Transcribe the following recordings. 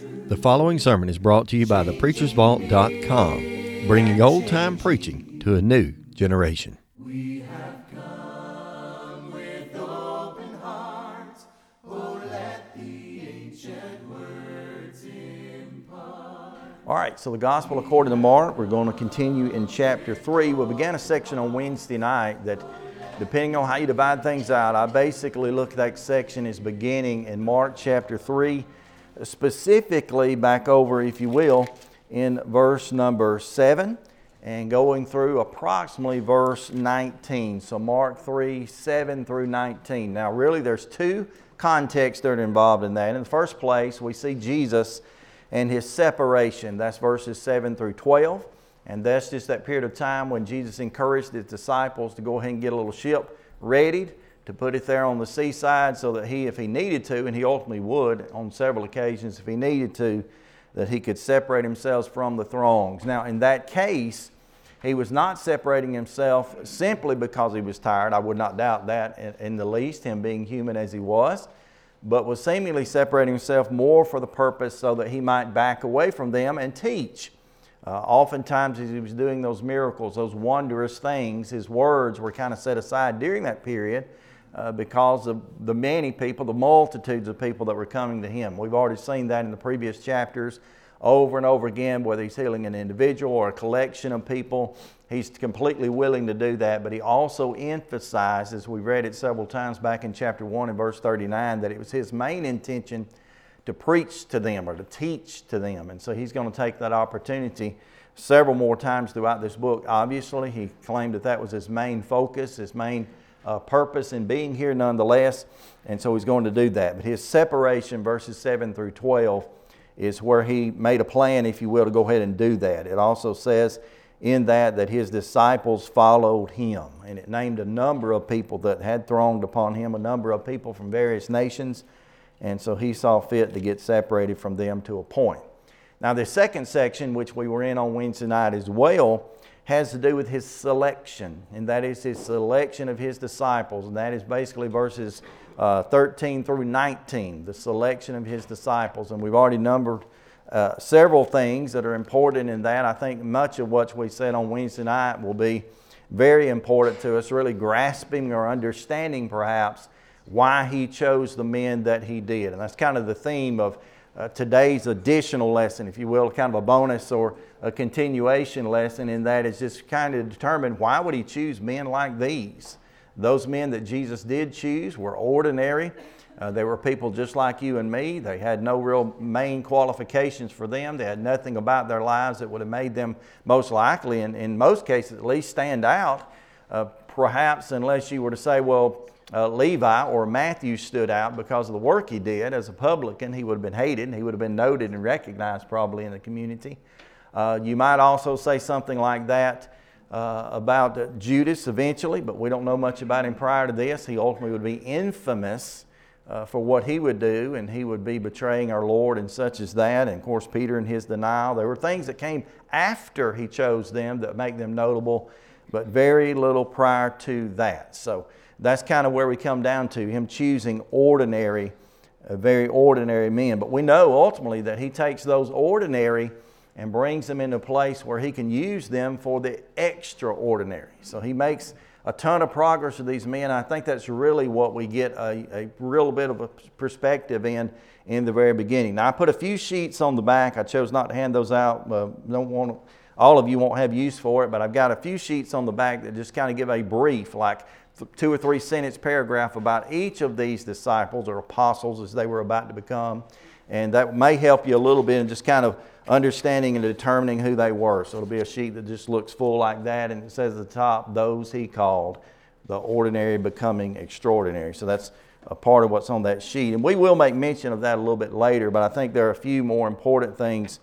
The following sermon is brought to you by thepreachersvault.com, bringing old time preaching to a new generation. All right, so the Gospel according to Mark, we're going to continue in chapter 3. We began a section on Wednesday night that, depending on how you divide things out, I basically look at that section as beginning in Mark chapter 3, specifically back over, if you will, in verse number 7 and going through approximately verse 19. So Mark 3, 7 through 19. Now, really, there's two contexts that are involved in that. In the first place, we see Jesus and his separation. That's verses 7 through 12. And that's just that period of time when Jesus encouraged his disciples to go ahead and get a little ship readied to put it there on the seaside so that he, if he needed to, and he ultimately would on several occasions if he needed to, that he could separate himself from the throngs. Now, in that case, he was not separating himself simply because he was tired. I would not doubt that in, the least, him being human as he was but was seemingly separating himself more for the purpose so that he might back away from them and teach. Uh, oftentimes, as he was doing those miracles, those wondrous things, his words were kind of set aside during that period uh, because of the many people, the multitudes of people that were coming to him. We've already seen that in the previous chapters over and over again, whether he's healing an individual or a collection of people. He's completely willing to do that, but he also emphasizes, we read it several times back in chapter 1 and verse 39, that it was his main intention to preach to them or to teach to them. And so he's going to take that opportunity several more times throughout this book. Obviously, he claimed that that was his main focus, his main uh, purpose in being here nonetheless. And so he's going to do that. But his separation, verses 7 through 12, is where he made a plan, if you will, to go ahead and do that. It also says in that that his disciples followed him. And it named a number of people that had thronged upon him, a number of people from various nations. And so he saw fit to get separated from them to a point. Now, the second section, which we were in on Wednesday night as well, has to do with his selection, and that is his selection of his disciples. And that is basically verses uh, 13 through 19, the selection of his disciples. And we've already numbered uh, several things that are important in that. I think much of what we said on Wednesday night will be very important to us, really grasping or understanding perhaps why he chose the men that he did. And that's kind of the theme of uh, today's additional lesson, if you will, kind of a bonus or a continuation lesson, in that is just kind of determine why would he choose men like these? Those men that Jesus did choose were ordinary. Uh, they were people just like you and me. They had no real main qualifications for them. They had nothing about their lives that would have made them most likely, and in most cases at least, stand out. Uh, perhaps, unless you were to say, well, uh, Levi or Matthew stood out because of the work he did as a publican, he would have been hated and he would have been noted and recognized probably in the community. Uh, you might also say something like that uh, about Judas eventually, but we don't know much about him prior to this. He ultimately would be infamous uh, for what he would do, and he would be betraying our Lord and such as that. And of course, Peter and his denial. There were things that came after he chose them that make them notable, but very little prior to that. So that's kind of where we come down to him choosing ordinary, uh, very ordinary men. But we know ultimately that he takes those ordinary and brings them into a place where he can use them for the extraordinary. So he makes a ton of progress with these men. I think that's really what we get a, a real bit of a perspective in in the very beginning. Now I put a few sheets on the back. I chose not to hand those out. Uh, don't want all of you won't have use for it, but I've got a few sheets on the back that just kind of give a brief, like two or three sentence paragraph about each of these disciples or apostles as they were about to become. And that may help you a little bit and just kind of understanding and determining who they were. So it'll be a sheet that just looks full like that, and it says at the top, those he called, the ordinary becoming extraordinary. So that's a part of what's on that sheet. And we will make mention of that a little bit later, but I think there are a few more important things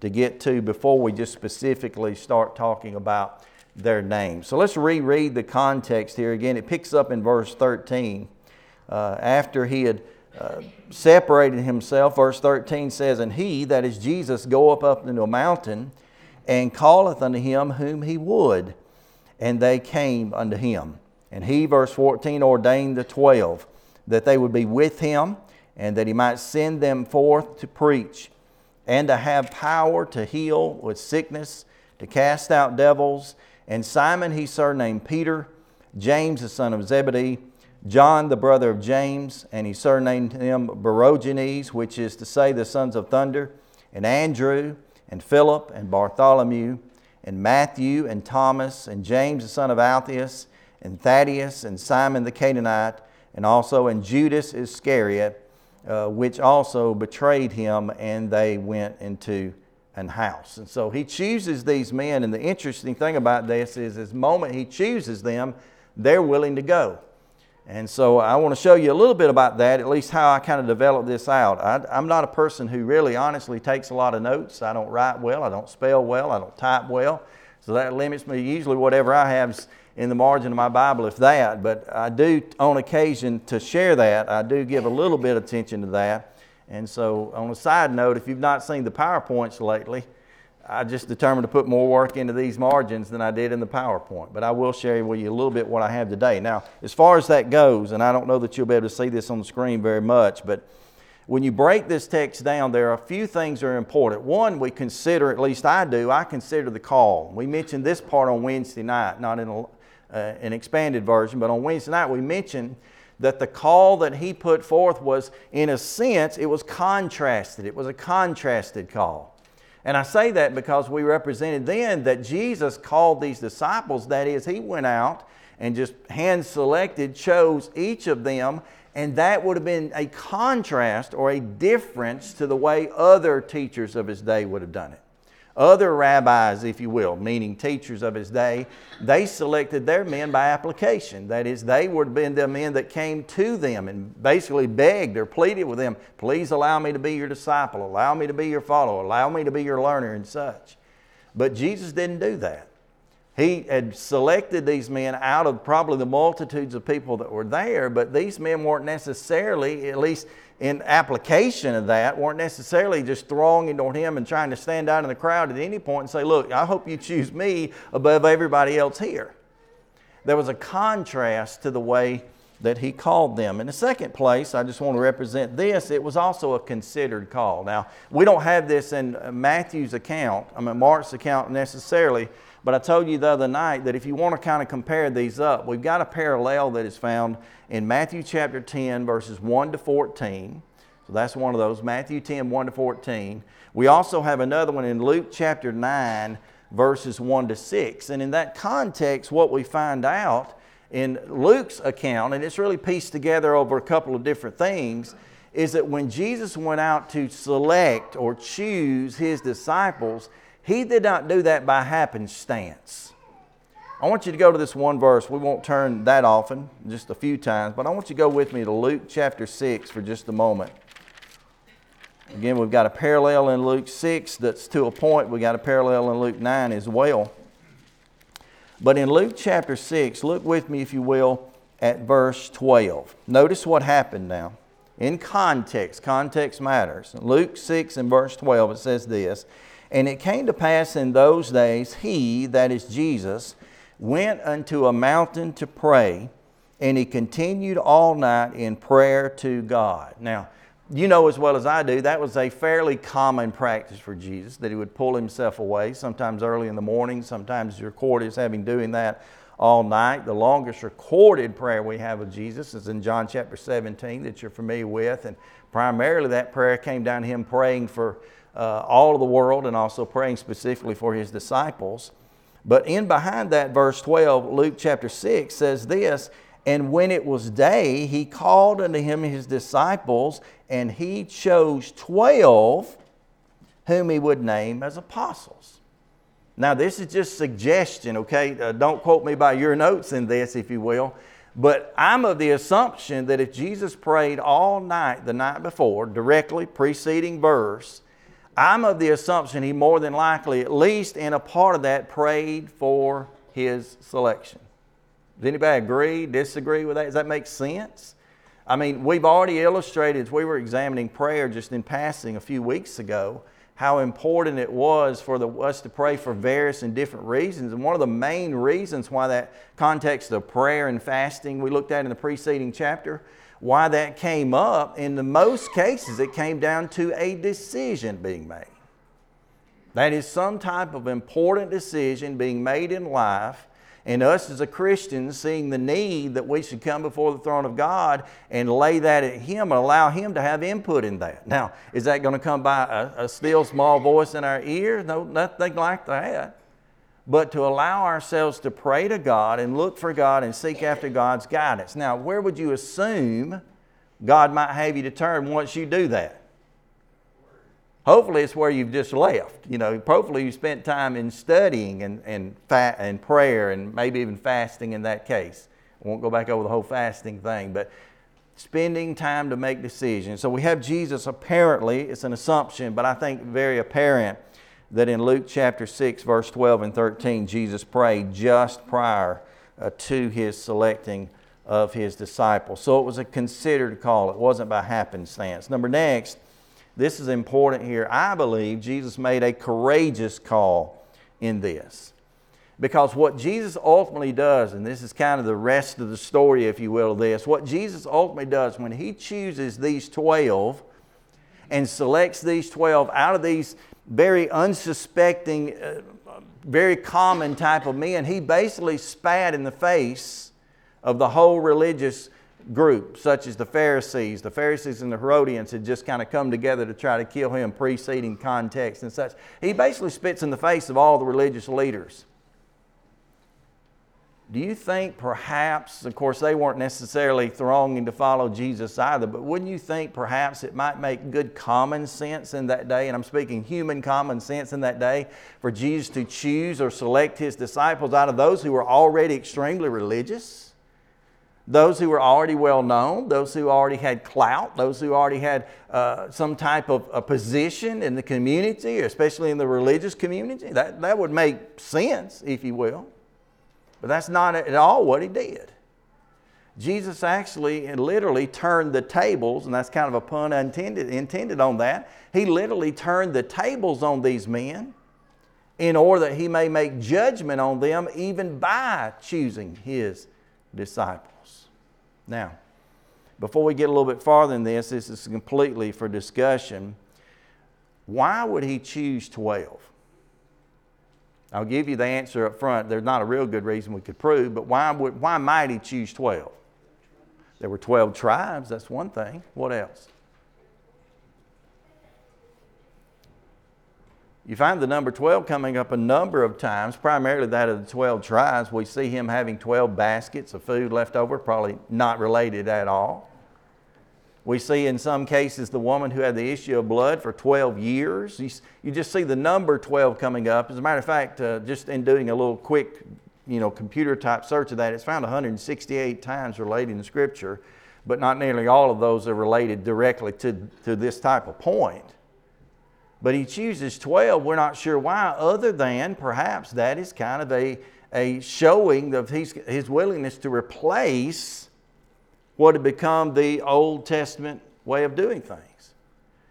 to get to before we just specifically start talking about their names. So let's reread the context here again. It picks up in verse 13. Uh, after he had separated himself. Verse 13 says, And he, that is Jesus, goeth up into a mountain and calleth unto him whom he would. And they came unto him. And he, verse 14, ordained the twelve that they would be with him and that he might send them forth to preach and to have power to heal with sickness, to cast out devils. And Simon he surnamed Peter, James the son of Zebedee, John the brother of James, and he surnamed him Boanerges, which is to say the sons of thunder, and Andrew, and Philip, and Bartholomew, and Matthew, and Thomas, and James the son of Alphaeus, and Thaddeus, and Simon the Canaanite, and also and Judas Iscariot, uh, which also betrayed him, and they went into an house. And so he chooses these men, and the interesting thing about this is, this moment he chooses them, they're willing to go. And so I want to show you a little bit about that, at least how I kind of developed this out. I, am not a person who really honestly takes a lot of notes. I don't write well, I don't spell well, I don't type well. So that limits me. Usually, whatever I have in the margin of my Bible, if that. But I do, on occasion, to share that, I do give a little bit of attention to that. And so, on a side note, if you've not seen the PowerPoints lately, I just determined to put more work into these margins than I did in the PowerPoint. But I will share with you a little bit what I have today. Now, as far as that goes, and I don't know that you'll be able to see this on the screen very much, but when you break this text down, there are a few things that are important. One, we consider, at least I do, I consider the call. We mentioned this part on Wednesday night, not in a, uh, an expanded version, but on Wednesday night we mentioned that the call that he put forth was, in a sense, it was contrasted. It was a contrasted call. And I say that because we represented then that Jesus called these disciples, that is, he went out and just hand selected, chose each of them, and that would have been a contrast or a difference to the way other teachers of his day would have done it. Other rabbis, if you will, meaning teachers of his day, they selected their men by application. That is, they would have been the men that came to them and basically begged or pleaded with them, please allow me to be your disciple, allow me to be your follower, allow me to be your learner, and such. But Jesus didn't do that. He had selected these men out of probably the multitudes of people that were there, but these men weren't necessarily, at least in application of that, weren't necessarily just thronging on him and trying to stand out in the crowd at any point and say, Look, I hope you choose me above everybody else here. There was a contrast to the way that he called them. In the second place, I just want to represent this. It was also a considered call. Now, we don't have this in Matthew's account, I mean, Mark's account necessarily, but I told you the other night that if you want to kind of compare these up, we've got a parallel that is found in Matthew chapter 10, verses 1 to 14. So that's one of those, Matthew 10, 1 to 14. We also have another one in Luke chapter 9, verses 1 to 6. And in that context, what we find out in Luke's account, and it's really pieced together over a couple of different things, is that when Jesus went out to select or choose his disciples, he did not do that by happenstance. I want you to go to this one verse. We won't turn that often, just a few times, but I want you to go with me to Luke chapter 6 for just a moment. Again, we've got a parallel in Luke 6 that's to a point. We've got a parallel in Luke 9 as well. But in Luke chapter 6, look with me, if you will, at verse 12. Notice what happened now. In context, context matters. Luke 6 and verse 12, it says this and it came to pass in those days, he, that is Jesus, went unto a mountain to pray, and he continued all night in prayer to God. Now, you know as well as I do, that was a fairly common practice for Jesus, that he would pull himself away, sometimes early in the morning, sometimes recorded as having doing that all night. The longest recorded prayer we have of Jesus is in John chapter 17 that you're familiar with, and primarily that prayer came down to him praying for uh, all of the world and also praying specifically for his disciples. But in behind that, verse 12, Luke chapter 6 says this And when it was day, he called unto him his disciples, and he chose 12 whom he would name as apostles. Now, this is just suggestion, okay? Uh, don't quote me by your notes in this, if you will. But I'm of the assumption that if Jesus prayed all night the night before, directly preceding verse, I'm of the assumption he more than likely, at least in a part of that, prayed for his selection. Does anybody agree, disagree with that? Does that make sense? I mean, we've already illustrated, as we were examining prayer just in passing a few weeks ago, how important it was for the, us to pray for various and different reasons. And one of the main reasons why that context of prayer and fasting we looked at in the preceding chapter why that came up, in the most cases, it came down to a decision being made. That is some type of important decision being made in life and us as a Christian seeing the need that we should come before the throne of God and lay that at Him and allow Him to have input in that. Now, is that going to come by a, a still small voice in our ear? No, nothing like that. But to allow ourselves to pray to God and look for God and seek after God's guidance. Now, where would you assume God might have you to turn once you do that? Hopefully, it's where you've just left. You know, hopefully you spent time in studying and, and, fa- and prayer and maybe even fasting in that case. I won't go back over the whole fasting thing, but spending time to make decisions. So we have Jesus apparently, it's an assumption, but I think very apparent that in Luke chapter 6, verse 12 and 13, Jesus prayed just prior uh, to his selecting of his disciples. So it was a considered call, it wasn't by happenstance. Number next, this is important here. I believe Jesus made a courageous call in this. Because what Jesus ultimately does, and this is kind of the rest of the story, if you will, of this, what Jesus ultimately does when he chooses these 12 and selects these 12 out of these very unsuspecting, uh, very common type of men, he basically spat in the face of the whole religious group, such as the Pharisees. The Pharisees and the Herodians had just kind of come together to try to kill him, preceding context and such. He basically spits in the face of all the religious leaders. Do you think perhaps, of course, they weren't necessarily thronging to follow Jesus either, but wouldn't you think perhaps it might make good common sense in that day, and I'm speaking human common sense in that day, for Jesus to choose or select his disciples out of those who were already extremely religious? those who were already well known, those who already had clout, those who already had uh, some type of a position in the community, especially in the religious community. That, that would make sense, if you will. But that's not at all what he did. Jesus actually and literally turned the tables, and that's kind of a pun intended, intended on that. He literally turned the tables on these men in order that he may make judgment on them even by choosing his disciples. Now, before we get a little bit farther in this, this is completely for discussion. Why would he choose 12? I'll give you the answer up front. There's not a real good reason we could prove, but why, would, why might he choose 12? There were 12 tribes, that's one thing. What else? You find the number 12 coming up a number of times, primarily that of the 12 tribes. We see him having 12 baskets of food left over, probably not related at all. We see in some cases the woman who had the issue of blood for 12 years. You, just see the number 12 coming up. As a matter of fact, uh, just in doing a little quick you know, computer type search of that, it's found 168 times related in Scripture, but not nearly all of those are related directly to, to this type of point. But he chooses 12. We're not sure why, other than perhaps that is kind of a, a showing of his, his willingness to replace what had become the Old Testament way of doing things.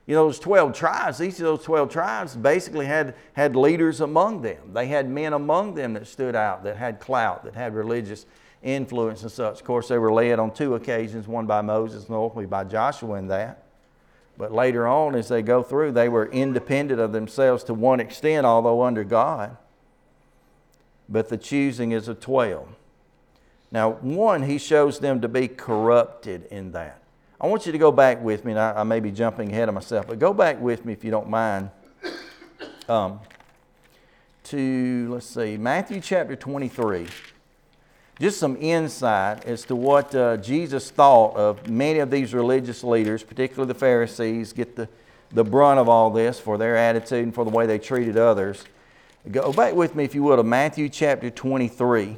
You know, those 12 tribes, each of those 12 tribes basically had, had leaders among them. They had men among them that stood out, that had clout, that had religious influence and such. Of course, they were led on two occasions, one by Moses and ultimately by Joshua in that. But later on, as they go through, they were independent of themselves to one extent, although under God. But the choosing is a 12. Now, one, he shows them to be corrupted in that. I want you to go back with me, and I, I may be jumping ahead of myself, but go back with me if you don't mind um, to, let's see, Matthew chapter 23 just some insight as to what uh, Jesus thought of many of these religious leaders, particularly the Pharisees, get the, the brunt of all this for their attitude and for the way they treated others. Go back with me, if you will, to Matthew chapter 23.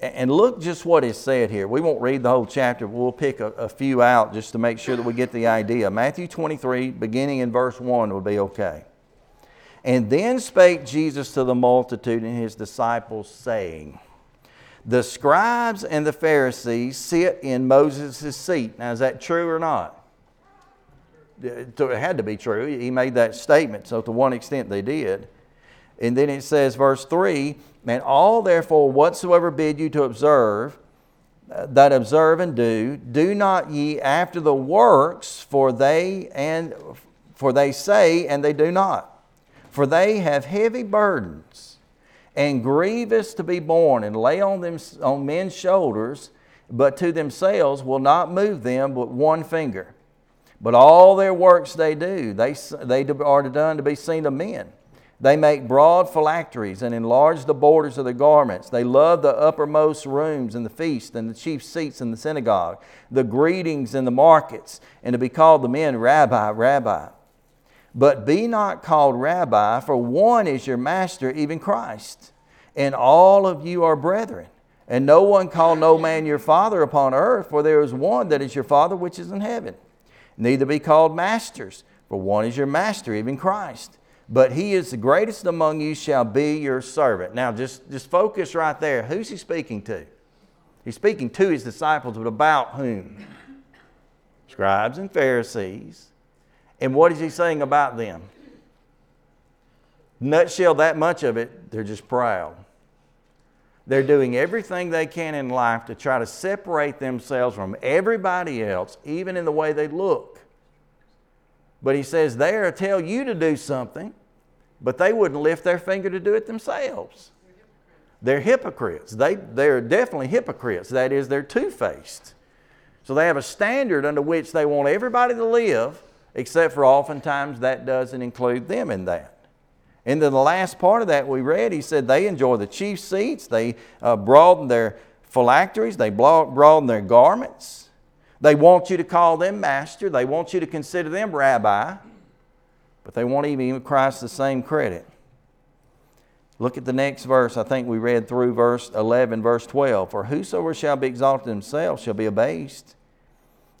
And look just what is said here. We won't read the whole chapter, we'll pick a, a few out just to make sure that we get the idea. Matthew 23, beginning in verse 1, would be okay. And then spake Jesus to the multitude and his disciples, saying, The scribes and the Pharisees sit in Moses' seat. Now, is that true or not? It had to be true. He made that statement, so to one extent they did. And then it says, verse 3 And all therefore whatsoever bid you to observe, uh, that observe and do, do not ye after the works, for they and for they say and they do not. For they have heavy burdens and grievous to be borne, and lay on them on men's shoulders, but to themselves will not move them but one finger. But all their works they do, they, they are done to be seen of men. They make broad phylacteries and enlarge the borders of their garments. They love the uppermost rooms and the feast and the chief seats in the synagogue, the greetings in the markets, and to be called the men Rabbi, Rabbi. But be not called Rabbi, for one is your master, even Christ, and all of you are brethren. And no one call no man your father upon earth, for there is one that is your father which is in heaven. Neither be called masters, for one is your master, even Christ but he is the greatest among you shall be your servant. Now, just, just focus right there. Who's he speaking to? He's speaking to his disciples, but about whom? Scribes and Pharisees. And what is he saying about them? Nutshell, that much of it, they're just proud. They're doing everything they can in life to try to separate themselves from everybody else, even in the way they look. But he says there, tell you to do something, but they wouldn't lift their finger to do it themselves. They're hypocrites. They, they're definitely hypocrites. That is, they're two faced. So they have a standard under which they want everybody to live, except for oftentimes that doesn't include them in that. And then the last part of that we read, he said they enjoy the chief seats, they uh, broaden their phylacteries, they broaden their garments. They want you to call them master, they want you to consider them rabbi, but they won't even give Christ the same credit. Look at the next verse. I think we read through verse 11, verse 12. For whosoever shall be exalted himself shall be abased,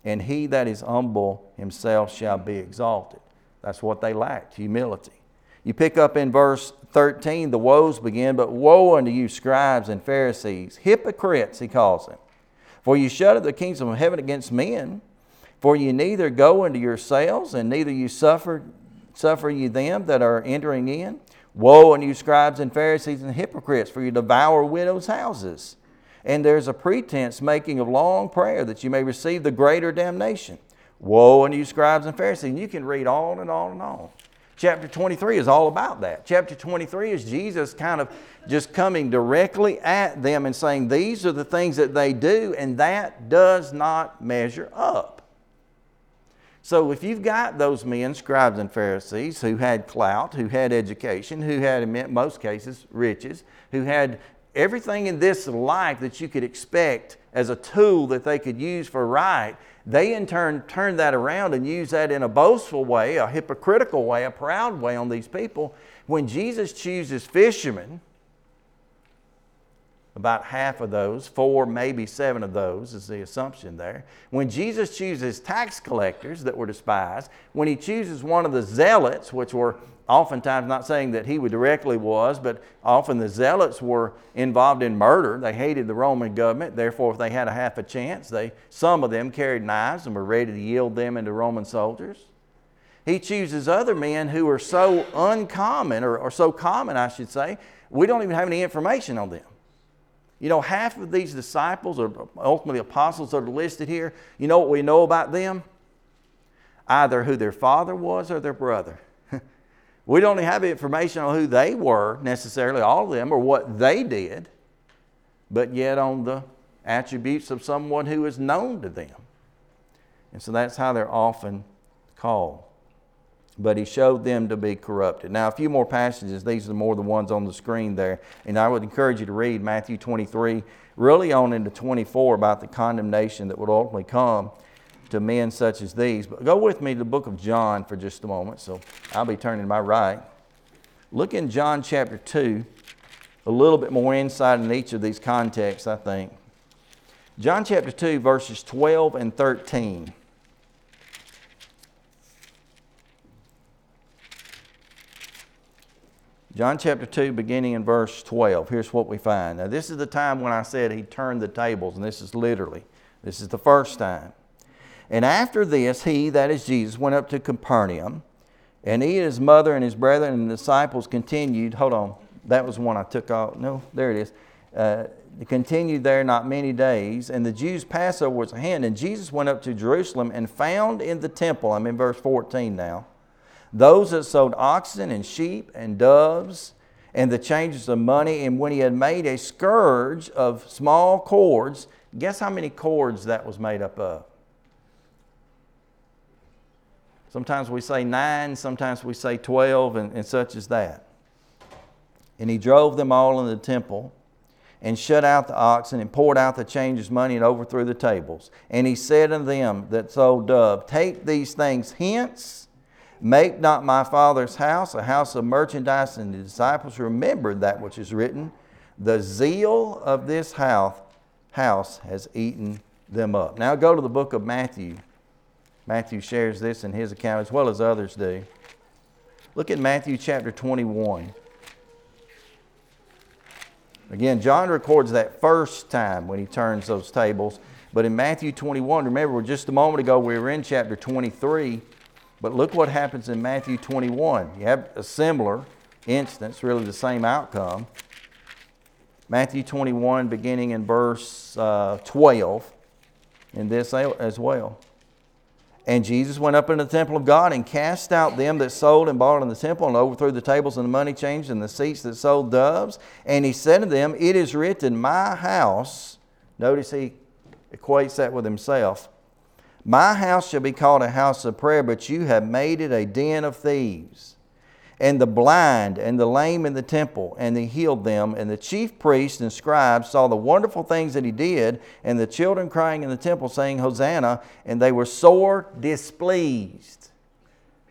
and he that is humble himself shall be exalted. That's what they lacked humility. You pick up in verse 13, the woes begin, but woe unto you, scribes and Pharisees, hypocrites, he calls them. For you shut up the kingdom of heaven against men. For you neither go into yourselves, and neither you suffer, suffer you them that are entering in. Woe unto you, scribes and Pharisees and hypocrites, for you devour widows' houses. And there's a pretense making of long prayer that you may receive the greater damnation. Woe unto you, scribes and Pharisees. And you can read on and on and on. Chapter 23 is all about that. Chapter 23 is Jesus kind of just coming directly at them and saying, These are the things that they do, and that does not measure up. So if you've got those men, scribes and Pharisees, who had clout, who had education, who had, in most cases, riches, who had everything in this life that you could expect as a tool that they could use for right, they in turn turn that around and use that in a boastful way, a hypocritical way, a proud way on these people. When Jesus chooses fishermen, about half of those, four, maybe seven of those is the assumption there. When Jesus chooses tax collectors that were despised, when he chooses one of the zealots, which were oftentimes not saying that he directly was, but often the zealots were involved in murder. They hated the Roman government. Therefore, if they had a half a chance, they, some of them carried knives and were ready to yield them into Roman soldiers. He chooses other men who are so uncommon, or, or so common, I should say, we don't even have any information on them. You know, half of these disciples, or ultimately apostles that are listed here, you know what we know about them? Either who their father was or their brother. We don't have information on who they were necessarily, all of them, or what they did, but yet on the attributes of someone who is known to them. And so that's how they're often called. But he showed them to be corrupted. Now, a few more passages. These are more the ones on the screen there. And I would encourage you to read Matthew 23, really on into 24 about the condemnation that would ultimately come to men such as these. But go with me to the book of John for just a moment. So I'll be turning to my right. Look in John chapter 2, a little bit more insight in each of these contexts, I think. John chapter 2, verses 12 and 13. John chapter 2, beginning in verse 12. Here's what we find. Now, this is the time when I said he turned the tables, and this is literally, this is the first time. And after this, he, that is Jesus, went up to Capernaum, and he and his mother and his brethren and the disciples continued. Hold on, that was one I took off. No, there it is. Uh, continued there not many days, and the Jews' Passover was at hand. And Jesus went up to Jerusalem and found in the temple, I'm in verse 14 now, those that sold oxen and sheep and doves and the changes of money. And when he had made a scourge of small cords, guess how many cords that was made up of? Sometimes we say nine, sometimes we say 12, and, and such as that. And he drove them all in the temple and shut out the oxen and poured out the changers' money and overthrew the tables. And he said unto them that sold dove, Take these things hence, make not my father's house a house of merchandise. And the disciples remembered that which is written, The zeal of this house, house has eaten them up. Now go to the book of Matthew. Matthew shares this in his account as well as others do. Look at Matthew chapter 21. Again, John records that first time when he turns those tables. But in Matthew 21, remember, just a moment ago we were in chapter 23. But look what happens in Matthew 21. You have a similar instance, really the same outcome. Matthew 21, beginning in verse uh, 12, in this as well. And Jesus went up into the temple of God and cast out them that sold and bought in the temple and overthrew the tables and the money changers and the seats that sold doves. And he said to them, It is written, My house, notice he equates that with himself, My house shall be called a house of prayer, but you have made it a den of thieves and the blind and the lame in the temple, and he healed them. And the chief priests and scribes saw the wonderful things that he did, and the children crying in the temple, saying, Hosanna, and they were sore displeased.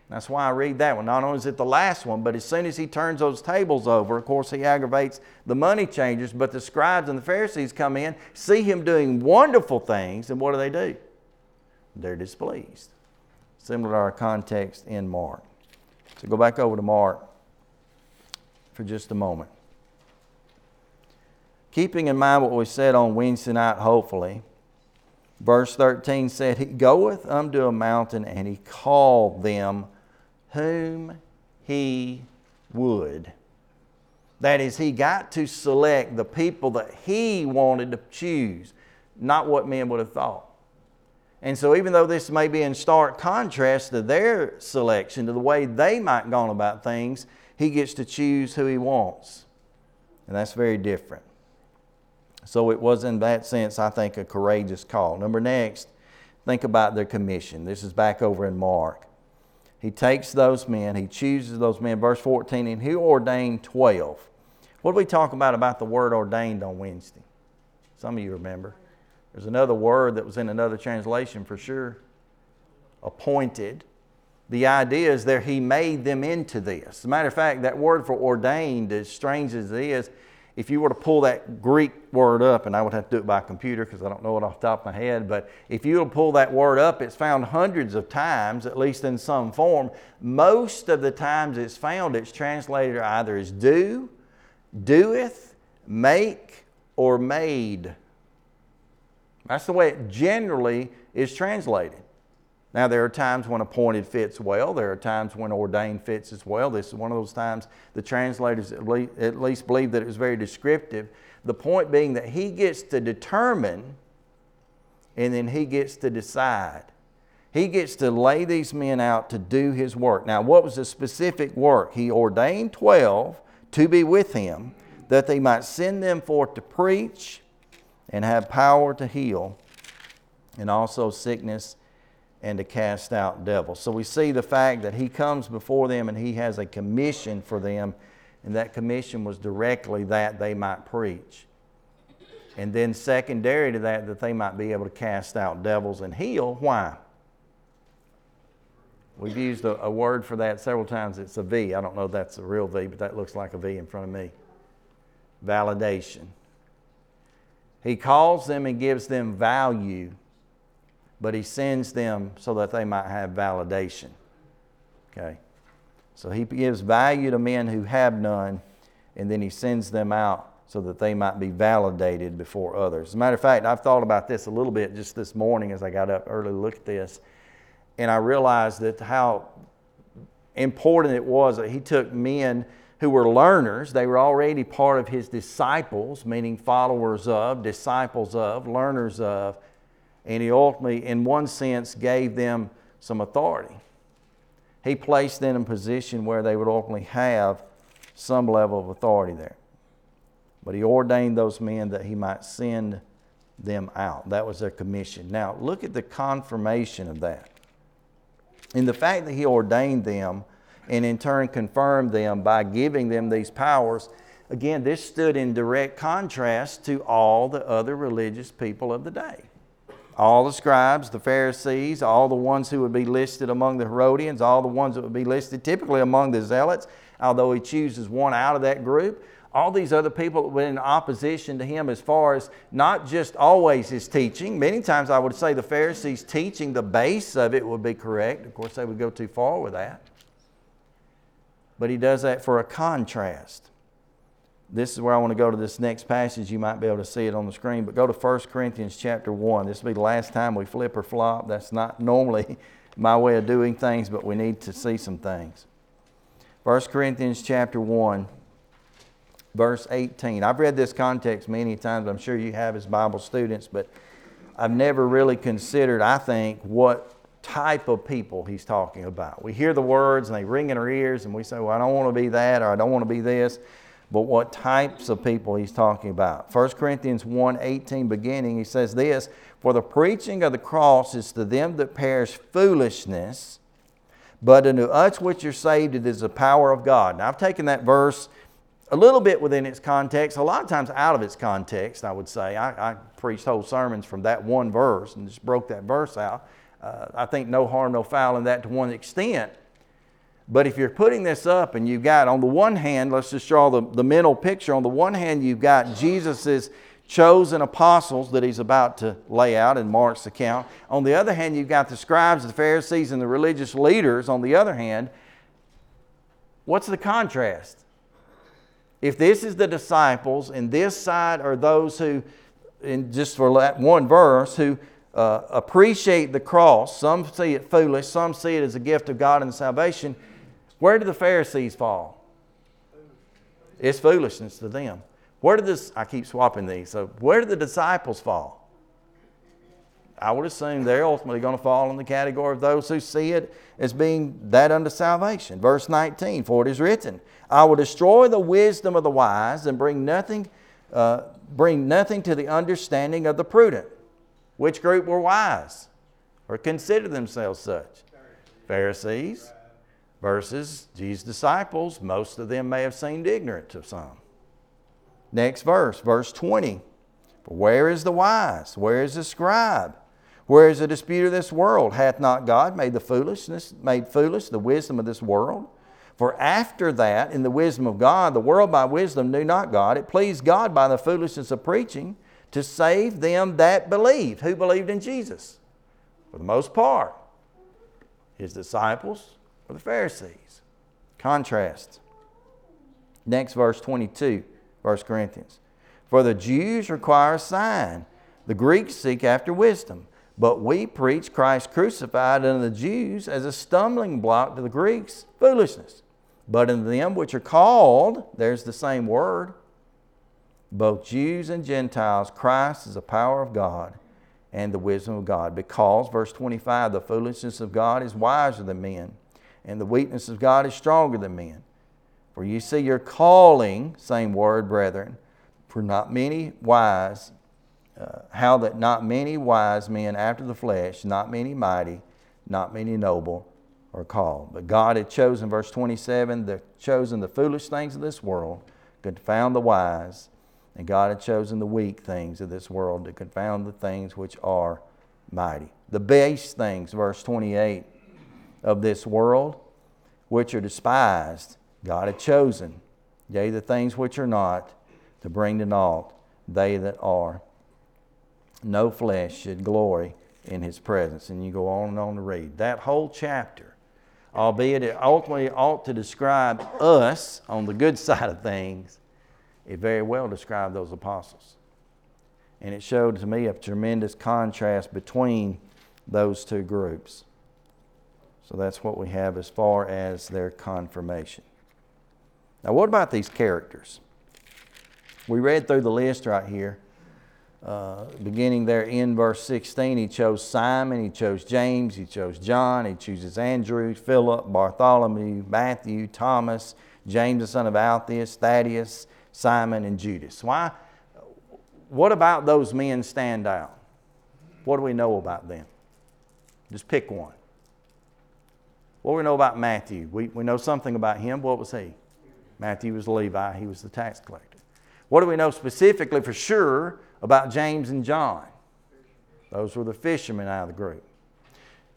That's why I read that one. Not only is it the last one, but as soon as he turns those tables over, of course, he aggravates the money changers. But the scribes and the Pharisees come in, see him doing wonderful things, and what do they do? They're displeased. Similar to our context in Mark. So go back over to Mark for just a moment. Keeping in mind what we said on Wednesday night, hopefully, verse 13 said, He goeth unto a mountain and he called them whom he would. That is, he got to select the people that he wanted to choose, not what men would have thought. And so, even though this may be in stark contrast to their selection, to the way they might go about things, he gets to choose who he wants. And that's very different. So, it was in that sense, I think, a courageous call. Number next, think about their commission. This is back over in Mark. He takes those men, he chooses those men. Verse 14, and he ordained 12. What did we talk about about the word ordained on Wednesday? Some of you remember. There's another word that was in another translation for sure appointed. The idea is that he made them into this. As a matter of fact, that word for ordained, as strange as it is, if you were to pull that Greek word up, and I would have to do it by computer because I don't know it off the top of my head, but if you were to pull that word up, it's found hundreds of times, at least in some form. Most of the times it's found, it's translated either as do, doeth, make, or made. That's the way it generally is translated. Now, there are times when appointed fits well. There are times when ordained fits as well. This is one of those times the translators at least believe that it was very descriptive. The point being that he gets to determine and then he gets to decide. He gets to lay these men out to do his work. Now, what was the specific work? He ordained 12 to be with him that they might send them forth to preach and have power to heal, and also sickness and to cast out devils. So we see the fact that he comes before them and he has a commission for them, and that commission was directly that they might preach. And then, secondary to that, that they might be able to cast out devils and heal. Why? We've used a, a, word for that several times. It's a V. I don't know if that's a real V, but that looks like a V in front of me. Validation. He calls them and gives them value, but He sends them so that they might have validation. Okay? So He gives value to men who have none, and then He sends them out so that they might be validated before others. As a matter of fact, I've thought about this a little bit just this morning as I got up early to look at this, and I realized that how important it was that He took men who were learners. They were already part of his disciples, meaning followers of, disciples of, learners of. And he ultimately, in one sense, gave them some authority. he placed them in a position where they would ultimately have some level of authority there. But he ordained those men that he might send them out. That was their commission. Now, look at the confirmation of that. In the fact that he ordained them and in turn confirmed them by giving them these powers, again, this stood in direct contrast to all the other religious people of the day. All the scribes, the Pharisees, all the ones who would be listed among the Herodians, all the ones that would be listed typically among the Zealots, although he chooses one out of that group. All these other people were in opposition to him as far as not just always his teaching. Many times I would say the Pharisees' teaching, the base of it would be correct. Of course, they would go too far with that. But he does that for a contrast. This is where I want to go to this next passage. You might be able to see it on the screen, but go to 1 Corinthians chapter 1. This will be the last time we flip or flop. That's not normally my way of doing things, but we need to see some things. 1 Corinthians chapter 1, verse 18. I've read this context many times. I'm sure you have as Bible students, but I've never really considered, I think, what type of people he's talking about. We hear the words and they ring in our ears, and we say, Well, I don't want to be that or I don't want to be this. But what types of people he's talking about. 1 Corinthians 1 18 beginning, he says this For the preaching of the cross is to them that perish foolishness but unto us which are saved, it is the power of God. Now, I've taken that verse a little bit within its context, a lot of times out of its context, I would say. I, I preached whole sermons from that one verse and just broke that verse out. Uh, I think no harm, no foul in that to one extent. But if you're putting this up and you've got, on the one hand, let's just draw the, the mental picture. On the one hand, you've got Jesus's chosen apostles that he's about to lay out in Mark's account. On the other hand, you've got the scribes, the Pharisees, and the religious leaders. On the other hand, what's the contrast? If this is the disciples, and this side are those who, in just for that one verse, who uh, appreciate the cross, some see it foolish, some see it as a gift of God and salvation, where do the Pharisees fall? It's foolishness to them. Where did this, I keep swapping these, so where did the disciples fall? I would assume they're ultimately going to fall in the category of those who see it as being that unto salvation. Verse 19, for it is written, I will destroy the wisdom of the wise and bring nothing, uh, bring nothing to the understanding of the prudent. Which group were wise or considered themselves such? Pharisees versus Jesus' disciples. Most of them may have seemed ignorant to some. Next verse, verse 20. For Where is the wise? Where is the scribe? Where is the dispute of this world? Hath not God made the foolishness, made foolish the wisdom of this world? For after that, in the wisdom of God, the world by wisdom knew not God. It pleased God by the foolishness of preaching to save them that believed. Who believed in Jesus? For the most part, his disciples or the Pharisees. Contrast. Next verse 22. 1 Corinthians. For the Jews require a sign, the Greeks seek after wisdom. But we preach Christ crucified unto the Jews as a stumbling block to the Greeks, foolishness. But unto them which are called, there's the same word, both Jews and Gentiles, Christ is the power of God and the wisdom of God. Because, verse 25, the foolishness of God is wiser than men, and the weakness of God is stronger than men. For you see your calling, same word, brethren, for not many wise, uh, how that not many wise men after the flesh, not many mighty, not many noble are called. But God had chosen, verse 27, the, chosen the foolish things of this world, confound the wise, and God had chosen the weak things of this world to confound the things which are mighty. The base things, verse 28, of this world, which are despised, God had chosen, yea, the things which are not, to bring to naught they that are. No flesh should glory in his presence. And you go on and on to read. That whole chapter, albeit it ultimately ought to describe us on the good side of things, it very well described those apostles. And it showed to me a tremendous contrast between those two groups. So that's what we have as far as their confirmation. Now, what about these characters? We read through the list right here uh, beginning there in verse 16, he chose Simon, he chose James, he chose John, he chooses Andrew, Philip, Bartholomew, Matthew, Thomas, James the son of Alphaeus, Thaddeus, Simon, and Judas. Why? What about those men stand out? What do we know about them? Just pick one. What do we know about Matthew? We, we know something about him. What was he? Matthew was Levi, he was the tax collector. What do we know specifically for sure about James and John? Those were the fishermen out of the group.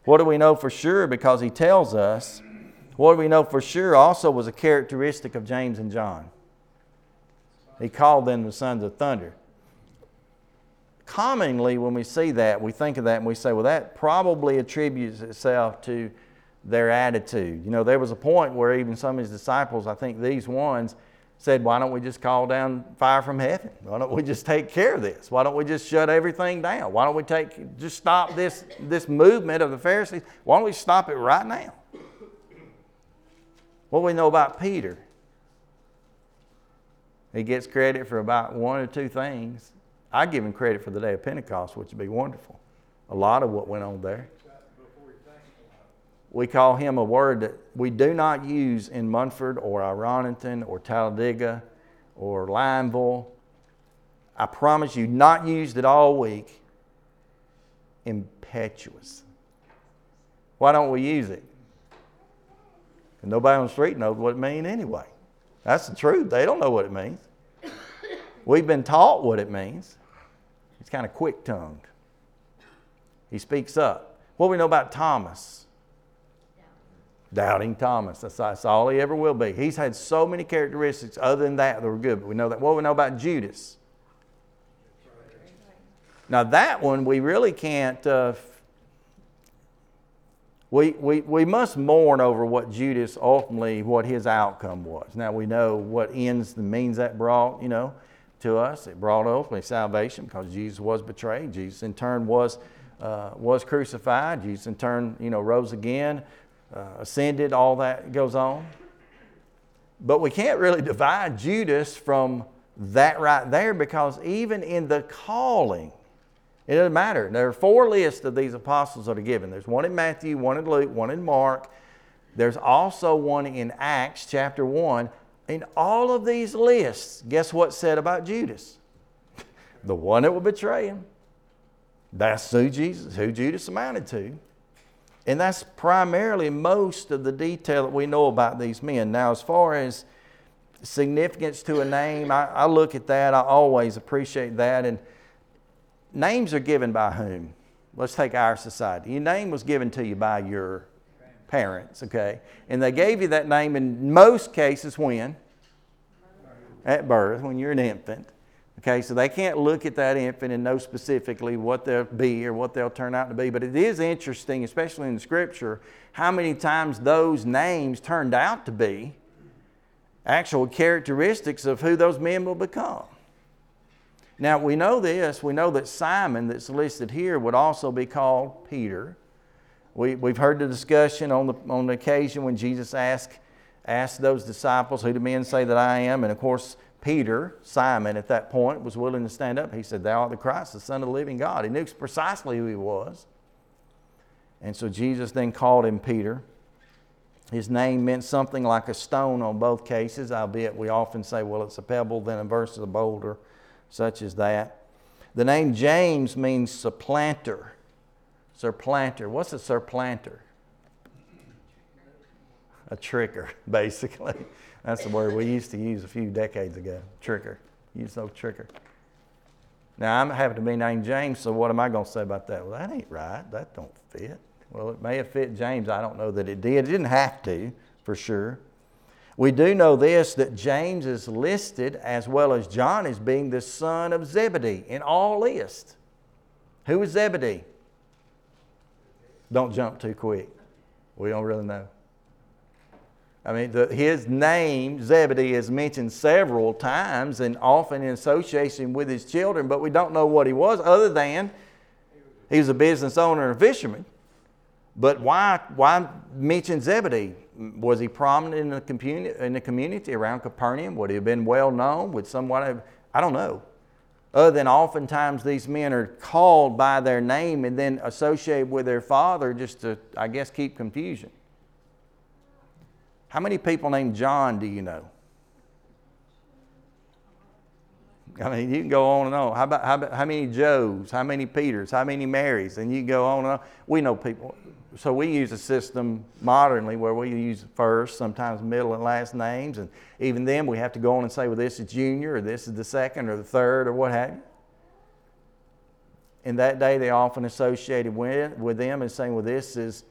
What do we know for sure? Because he tells us, what do we know for sure also was a characteristic of James and John? He called them the sons of thunder. Commonly, when we see that, we think of that and we say, well, that probably attributes itself to their attitude. You know, there was a point where even some of his disciples, I think these ones, said, Why don't we just call down fire from heaven? Why don't we just take care of this? Why don't we just shut everything down? Why don't we take just stop this, this movement of the Pharisees? Why don't we stop it right now? What do we know about Peter? He gets credit for about one or two things. I give him credit for the day of Pentecost, which would be wonderful. A lot of what went on there we call him a word that we do not use in Munford or Ironton or Talladega or Lineville. I promise you, not used it all week. Impetuous. Why don't we use it? And nobody on the street knows what it means anyway. That's the truth. They don't know what it means. We've been taught what it means. He's kind of quick tongued. He speaks up. What do we know about Thomas? Doubting Thomas. That's, that's all he ever will be. He's had so many characteristics other than that that were good, but we know that. What do we know about Judas? Now, that one we really can't. Uh, we, we, we must mourn over what Judas ultimately, what his outcome was. Now, we know what ends the means that brought, you know, to us. It brought ultimately salvation because Jesus was betrayed. Jesus, in turn, was, uh, was crucified. Jesus, in turn, you know, rose again uh, ascended, all that goes on. But we can't really divide Judas from that right there because even in the calling, it doesn't matter. There are four lists of these apostles that are given. There's one in Matthew, one in Luke, one in Mark. There's also one in Acts chapter 1. In all of these lists, guess what's said about Judas? the one that will betray him. That's who Jesus, who Judas amounted to. And that's primarily most of the detail that we know about these men. Now, as far as significance to a name, I, I look at that. I always appreciate that. And names are given by whom? Let's take our society. Your name was given to you by your parents, okay? And they gave you that name in most cases when? At birth, when you're an infant. Okay, so they can't look at that infant and know specifically what they'll be or what they'll turn out to be. But it is interesting, especially in the scripture, how many times those names turned out to be actual characteristics of who those men will become. Now, we know this. We know that Simon, that's listed here, would also be called Peter. We, we've heard the discussion on the, on the occasion when Jesus asked, asked those disciples, Who do men say that I am? And of course, Peter, Simon at that point, was willing to stand up. He said, Thou art the Christ, the Son of the living God. He knew precisely who he was. And so Jesus then called him Peter. His name meant something like a stone on both cases, albeit we often say, well, it's a pebble, then a verse of a boulder, such as that. The name James means supplanter. Supplanter. What's a supplanter? A tricker, basically. That's the word we used to use a few decades ago. Tricker. Use no tricker. Now I'm having to be named James, so what am I going to say about that? Well, that ain't right. That don't fit. Well, it may have fit James. I don't know that it did. It didn't have to, for sure. We do know this that James is listed as well as John as being the son of Zebedee in all lists. Who is Zebedee? Don't jump too quick. We don't really know. I mean, the, his name, Zebedee, is mentioned several times and often in association with his children, but we don't know what he was other than he was a business owner and a fisherman. But why, why mention Zebedee? Was he prominent in the, community, in the community around Capernaum? Would he have been well known? Would someone have, I don't know. other than oftentimes these men are called by their name and then associated with their father just to, I guess, keep confusion. How many people named John do you know? I mean, you can go on and on. How about, how about how many Joes? How many Peters? How many Marys? And you go on and on. We know people. So we use a system modernly where we use first, sometimes middle and last names, and even then we have to go on and say, well, this is junior, or this is the second, or the third, or what have you. In that day, they often associated with, with them and saying, well, this is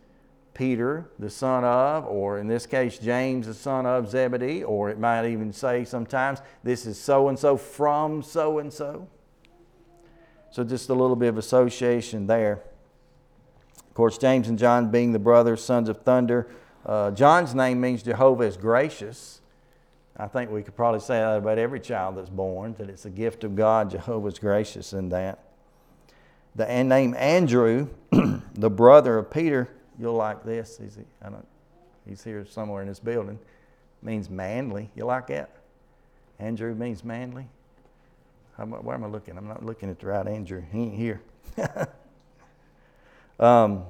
Peter, the son of, or in this case, James, the son of Zebedee, or it might even say sometimes, this is so and so from so and so. So just a little bit of association there. Course, James and John being the brothers, sons of thunder. Uh, John's name means Jehovah is gracious. I think we could probably say that about every child that's born, that it's a gift of God. Jehovah's gracious in that. The name Andrew, the brother of Peter, You'll like this. He's, I don't, he's here somewhere in this building. Means manly. You like that? Andrew means manly. How, where am I looking? I'm not looking at the right Andrew. He ain't here. um,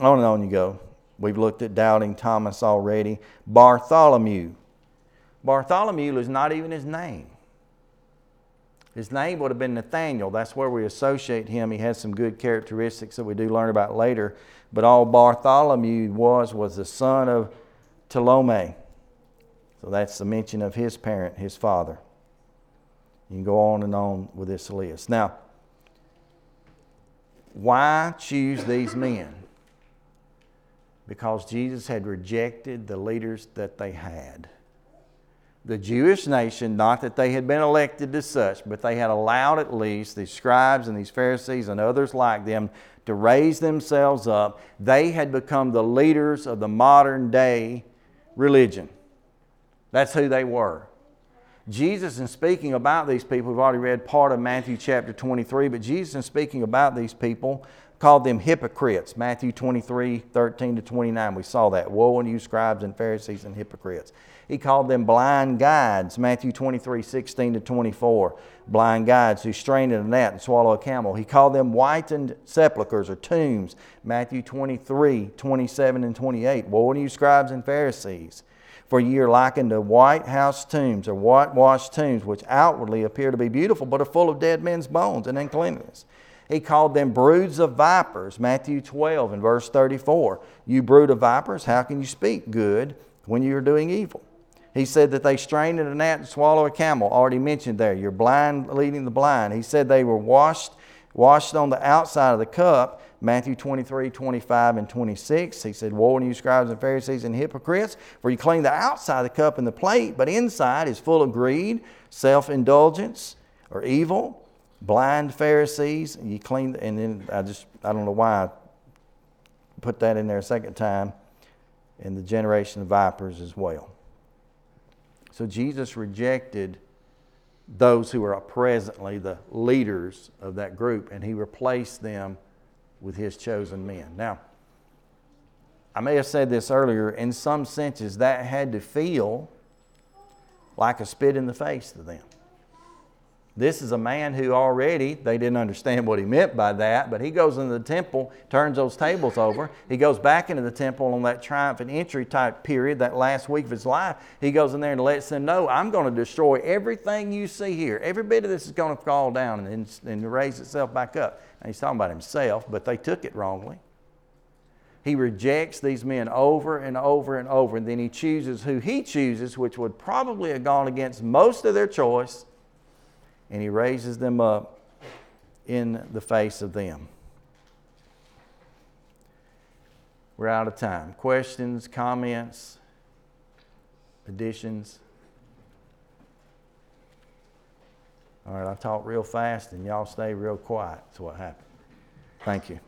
on and on you go. We've looked at doubting Thomas already. Bartholomew. Bartholomew is not even his name. His name would have been Nathaniel. That's where we associate him. He has some good characteristics that we do learn about later. But all Bartholomew was was the son of Ptolemy. So that's the mention of his parent, his father. You can go on and on with this list. Now, why choose these men? Because Jesus had rejected the leaders that they had the Jewish nation, not that they had been elected as such, but they had allowed at least these scribes and these Pharisees and others like them to raise themselves up. They had become the leaders of the modern day religion. That's who they were. Jesus, in speaking about these people, we've already read part of Matthew chapter 23, but Jesus, in speaking about these people, called them hypocrites. Matthew 23, 13 to 29. We saw that. Woe unto you, scribes and Pharisees and hypocrites. He called them blind guides. Matthew 23, 16 to 24. Blind guides who strain at a gnat and swallow a camel. He called them whitened sepulchres or tombs. Matthew 23, 27 and 28. Woe unto you, scribes and Pharisees. For ye are likened to white house tombs or whitewashed tombs, which outwardly appear to be beautiful, but are full of dead men's bones and uncleanness. He called them broods of vipers. Matthew 12 and verse 34. You brood of vipers, how can you speak good when you are doing evil? He said that they strain at a gnat and swallow a camel. Already mentioned there. You're blind leading the blind. He said they were washed, washed on the outside of the cup. Matthew 23, 25, and 26. He said, Woe unto you, scribes and Pharisees and hypocrites, for you clean the outside of the cup and the plate, but inside is full of greed, self indulgence, or evil. Blind Pharisees, you clean, and then I just, I don't know why I put that in there a second time, and the generation of vipers as well. So Jesus rejected those who are presently the leaders of that group, and he replaced them with his chosen men. Now, I may have said this earlier, in some senses, that had to feel like a spit in the face to them. This is a man who already, they didn't understand what he meant by that, but he goes into the temple, turns those tables over. He goes back into the temple on that triumphant entry type period, that last week of his life. He goes in there and lets them know, I'm going to destroy everything you see here. Every bit of this is going to fall down and, and raise itself back up. And he's talking about himself, but they took it wrongly. He rejects these men over and over and over, and then he chooses who he chooses, which would probably have gone against most of their choice and he raises them up in the face of them. We're out of time. Questions, comments, additions? All right, I talk real fast and y'all stay real quiet. That's what happened. Thank you.